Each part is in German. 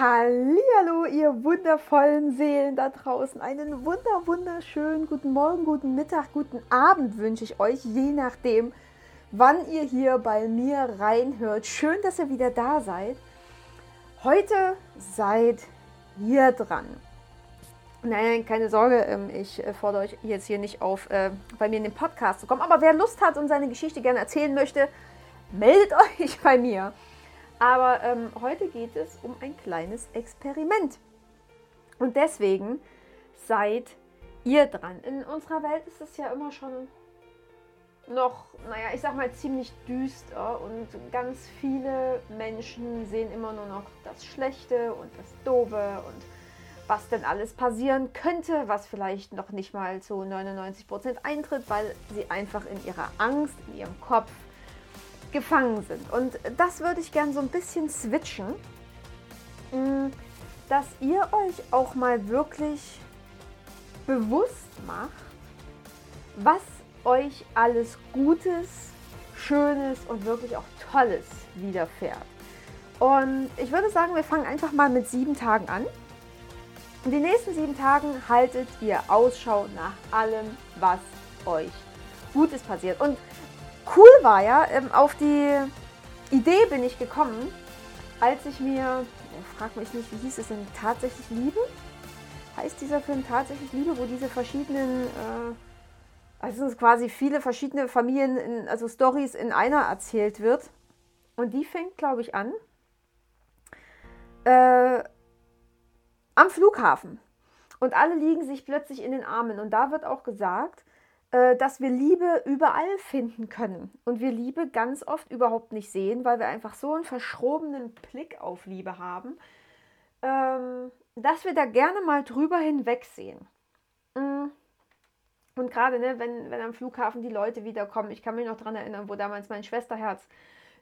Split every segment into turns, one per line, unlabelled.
Hallo, ihr wundervollen Seelen da draußen. Einen wunder wunderschönen guten Morgen, guten Mittag, guten Abend wünsche ich euch, je nachdem, wann ihr hier bei mir reinhört. Schön, dass ihr wieder da seid. Heute seid ihr dran. Nein, keine Sorge, ähm, ich äh, fordere euch jetzt hier nicht auf, äh, bei mir in den Podcast zu kommen. Aber wer Lust hat und seine Geschichte gerne erzählen möchte, meldet euch bei mir. Aber ähm, heute geht es um ein kleines Experiment. Und deswegen seid ihr dran. In unserer Welt ist es ja immer schon noch, naja, ich sag mal ziemlich düster und ganz viele Menschen sehen immer nur noch das Schlechte und das Doofe und was denn alles passieren könnte, was vielleicht noch nicht mal zu 99 Prozent eintritt, weil sie einfach in ihrer Angst, in ihrem Kopf gefangen sind. Und das würde ich gerne so ein bisschen switchen, mm, dass ihr euch auch mal wirklich bewusst macht, was euch alles Gutes, Schönes und wirklich auch Tolles widerfährt. Und ich würde sagen, wir fangen einfach mal mit sieben Tagen an. Und die nächsten sieben Tagen haltet ihr Ausschau nach allem, was euch Gutes passiert. Und cool war ja, ähm, auf die Idee bin ich gekommen, als ich mir, frag mich nicht, wie hieß es denn, tatsächlich Liebe? Heißt dieser Film tatsächlich Liebe, wo diese verschiedenen, äh, also quasi viele verschiedene Familien, in, also Stories in einer erzählt wird. Und die fängt, glaube ich, an äh, am Flughafen. Und alle liegen sich plötzlich in den Armen. Und da wird auch gesagt, dass wir Liebe überall finden können und wir Liebe ganz oft überhaupt nicht sehen, weil wir einfach so einen verschrobenen Blick auf Liebe haben, ähm, dass wir da gerne mal drüber hinwegsehen. Mm. Und gerade, ne, wenn, wenn am Flughafen die Leute wiederkommen, ich kann mich noch daran erinnern, wo damals mein Schwesterherz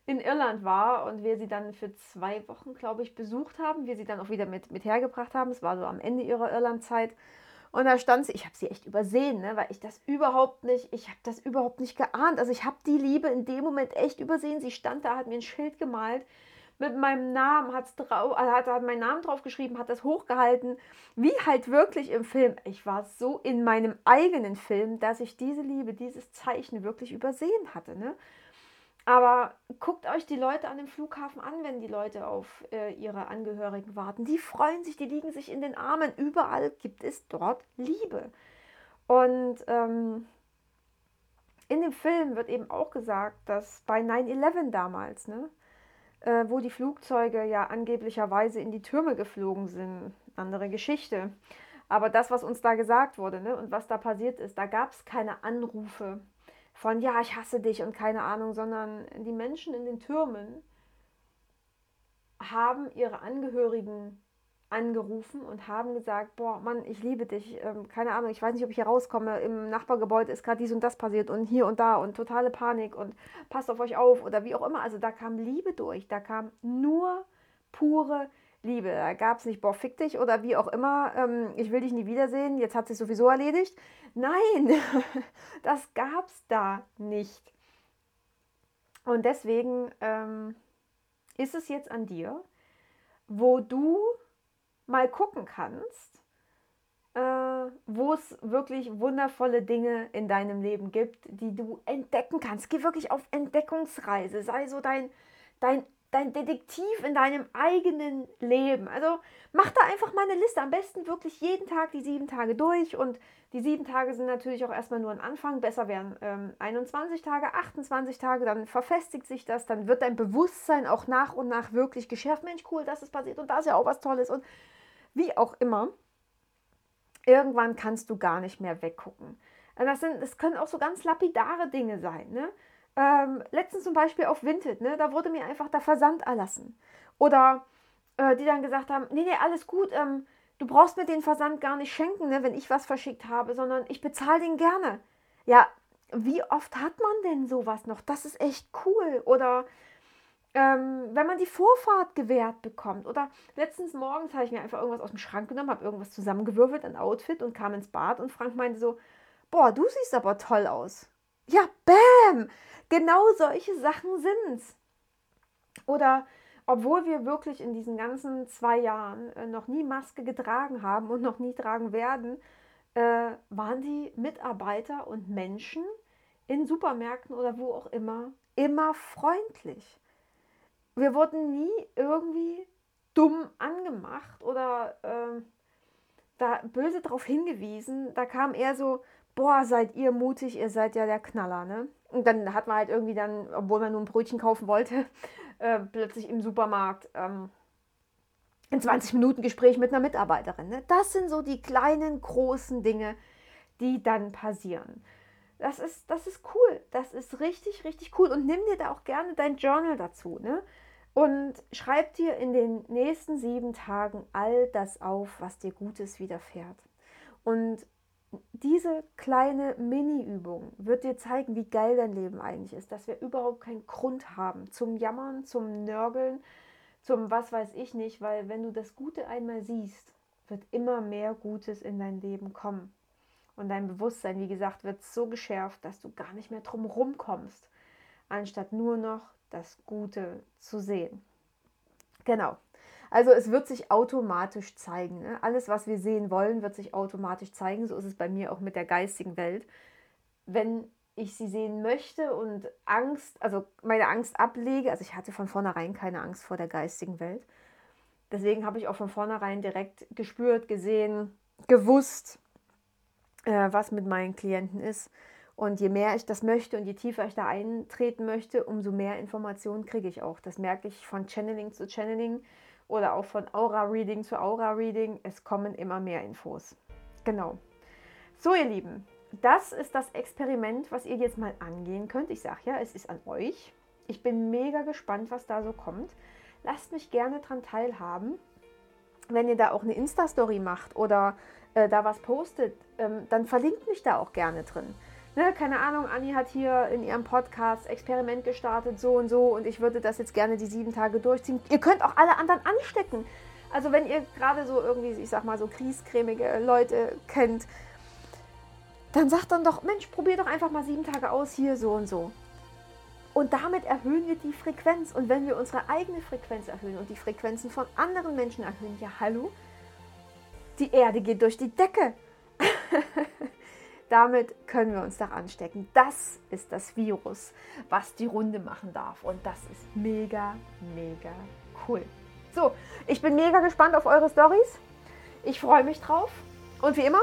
in Irland war und wir sie dann für zwei Wochen, glaube ich, besucht haben, wir sie dann auch wieder mit, mit hergebracht haben. Es war so am Ende ihrer Irlandzeit. Und da stand sie, ich habe sie echt übersehen, ne, weil ich das überhaupt nicht, ich habe das überhaupt nicht geahnt. Also ich habe die Liebe in dem Moment echt übersehen. Sie stand da, hat mir ein Schild gemalt mit meinem Namen, hat's drauf, also hat, hat meinen Namen drauf geschrieben, hat das hochgehalten, wie halt wirklich im Film. Ich war so in meinem eigenen Film, dass ich diese Liebe, dieses Zeichen wirklich übersehen hatte. Ne? Aber guckt euch die Leute an dem Flughafen an, wenn die Leute auf äh, ihre Angehörigen warten. Die freuen sich, die liegen sich in den Armen. Überall gibt es dort Liebe. Und ähm, in dem Film wird eben auch gesagt, dass bei 9-11 damals, ne, äh, wo die Flugzeuge ja angeblicherweise in die Türme geflogen sind, andere Geschichte. Aber das, was uns da gesagt wurde ne, und was da passiert ist, da gab es keine Anrufe von ja, ich hasse dich und keine Ahnung, sondern die Menschen in den Türmen haben ihre Angehörigen angerufen und haben gesagt, boah, Mann, ich liebe dich, ähm, keine Ahnung, ich weiß nicht, ob ich hier rauskomme, im Nachbargebäude ist gerade dies und das passiert und hier und da und totale Panik und passt auf euch auf oder wie auch immer. Also da kam Liebe durch, da kam nur pure Liebe. Da gab es nicht, boah, fick dich oder wie auch immer, ähm, ich will dich nie wiedersehen, jetzt hat sich sowieso erledigt. Nein, das gab es da nicht. Und deswegen ähm, ist es jetzt an dir, wo du mal gucken kannst, äh, wo es wirklich wundervolle Dinge in deinem Leben gibt, die du entdecken kannst. Geh wirklich auf Entdeckungsreise, sei so dein, dein dein Detektiv in deinem eigenen Leben. Also mach da einfach mal eine Liste. Am besten wirklich jeden Tag die sieben Tage durch. Und die sieben Tage sind natürlich auch erstmal nur ein Anfang. Besser wären ähm, 21 Tage, 28 Tage. Dann verfestigt sich das. Dann wird dein Bewusstsein auch nach und nach wirklich geschärft. Mensch, cool, dass es passiert. Und da ist ja auch was Tolles. Und wie auch immer, irgendwann kannst du gar nicht mehr weggucken. Das, sind, das können auch so ganz lapidare Dinge sein. Ne? Ähm, letztens zum Beispiel auf Vinted, ne, da wurde mir einfach der Versand erlassen. Oder äh, die dann gesagt haben, nee, nee, alles gut, ähm, du brauchst mir den Versand gar nicht schenken, ne, wenn ich was verschickt habe, sondern ich bezahle den gerne. Ja, wie oft hat man denn sowas noch? Das ist echt cool. Oder ähm, wenn man die Vorfahrt gewährt bekommt. Oder letztens morgens habe ich mir einfach irgendwas aus dem Schrank genommen, habe irgendwas zusammengewürfelt, ein Outfit und kam ins Bad und Frank meinte so, boah, du siehst aber toll aus. Ja, bam! Genau solche Sachen sind's. Oder obwohl wir wirklich in diesen ganzen zwei Jahren äh, noch nie Maske getragen haben und noch nie tragen werden, äh, waren die Mitarbeiter und Menschen in Supermärkten oder wo auch immer immer freundlich. Wir wurden nie irgendwie dumm angemacht oder äh, da böse darauf hingewiesen. Da kam eher so, boah, seid ihr mutig, ihr seid ja der Knaller, ne? Und dann hat man halt irgendwie dann, obwohl man nur ein Brötchen kaufen wollte, äh, plötzlich im Supermarkt ähm, ein 20 Minuten Gespräch mit einer Mitarbeiterin. Ne? Das sind so die kleinen, großen Dinge, die dann passieren. Das ist, das ist cool. Das ist richtig, richtig cool. Und nimm dir da auch gerne dein Journal dazu. Ne? Und schreib dir in den nächsten sieben Tagen all das auf, was dir Gutes widerfährt. Und diese kleine Mini-Übung wird dir zeigen, wie geil dein Leben eigentlich ist, dass wir überhaupt keinen Grund haben zum Jammern, zum Nörgeln, zum was weiß ich nicht, weil wenn du das Gute einmal siehst, wird immer mehr Gutes in dein Leben kommen. Und dein Bewusstsein, wie gesagt, wird so geschärft, dass du gar nicht mehr drum rumkommst, anstatt nur noch das Gute zu sehen. Genau. Also es wird sich automatisch zeigen. Ne? Alles, was wir sehen wollen, wird sich automatisch zeigen. So ist es bei mir auch mit der geistigen Welt. Wenn ich sie sehen möchte und Angst, also meine Angst ablege, also ich hatte von vornherein keine Angst vor der geistigen Welt. Deswegen habe ich auch von vornherein direkt gespürt, gesehen, gewusst, äh, was mit meinen Klienten ist. Und je mehr ich das möchte und je tiefer ich da eintreten möchte, umso mehr Informationen kriege ich auch. Das merke ich von Channeling zu Channeling oder auch von Aura-Reading zu Aura-Reading. Es kommen immer mehr Infos. Genau. So, ihr Lieben, das ist das Experiment, was ihr jetzt mal angehen könnt. Ich sage ja, es ist an euch. Ich bin mega gespannt, was da so kommt. Lasst mich gerne daran teilhaben. Wenn ihr da auch eine Insta-Story macht oder äh, da was postet, ähm, dann verlinkt mich da auch gerne drin. Ne, keine Ahnung, Anni hat hier in ihrem Podcast Experiment gestartet, so und so, und ich würde das jetzt gerne die sieben Tage durchziehen. Ihr könnt auch alle anderen anstecken. Also wenn ihr gerade so irgendwie, ich sag mal, so kriescremige Leute kennt, dann sagt dann doch, Mensch, probier doch einfach mal sieben Tage aus, hier so und so. Und damit erhöhen wir die Frequenz. Und wenn wir unsere eigene Frequenz erhöhen und die Frequenzen von anderen Menschen erhöhen, ja hallo, die Erde geht durch die Decke. Damit können wir uns doch anstecken. Das ist das Virus, was die Runde machen darf. Und das ist mega, mega cool. So, ich bin mega gespannt auf eure Stories. Ich freue mich drauf. Und wie immer,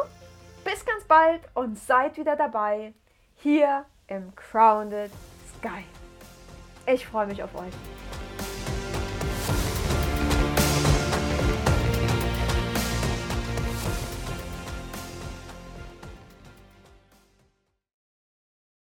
bis ganz bald und seid wieder dabei hier im Crowned Sky. Ich freue mich auf euch.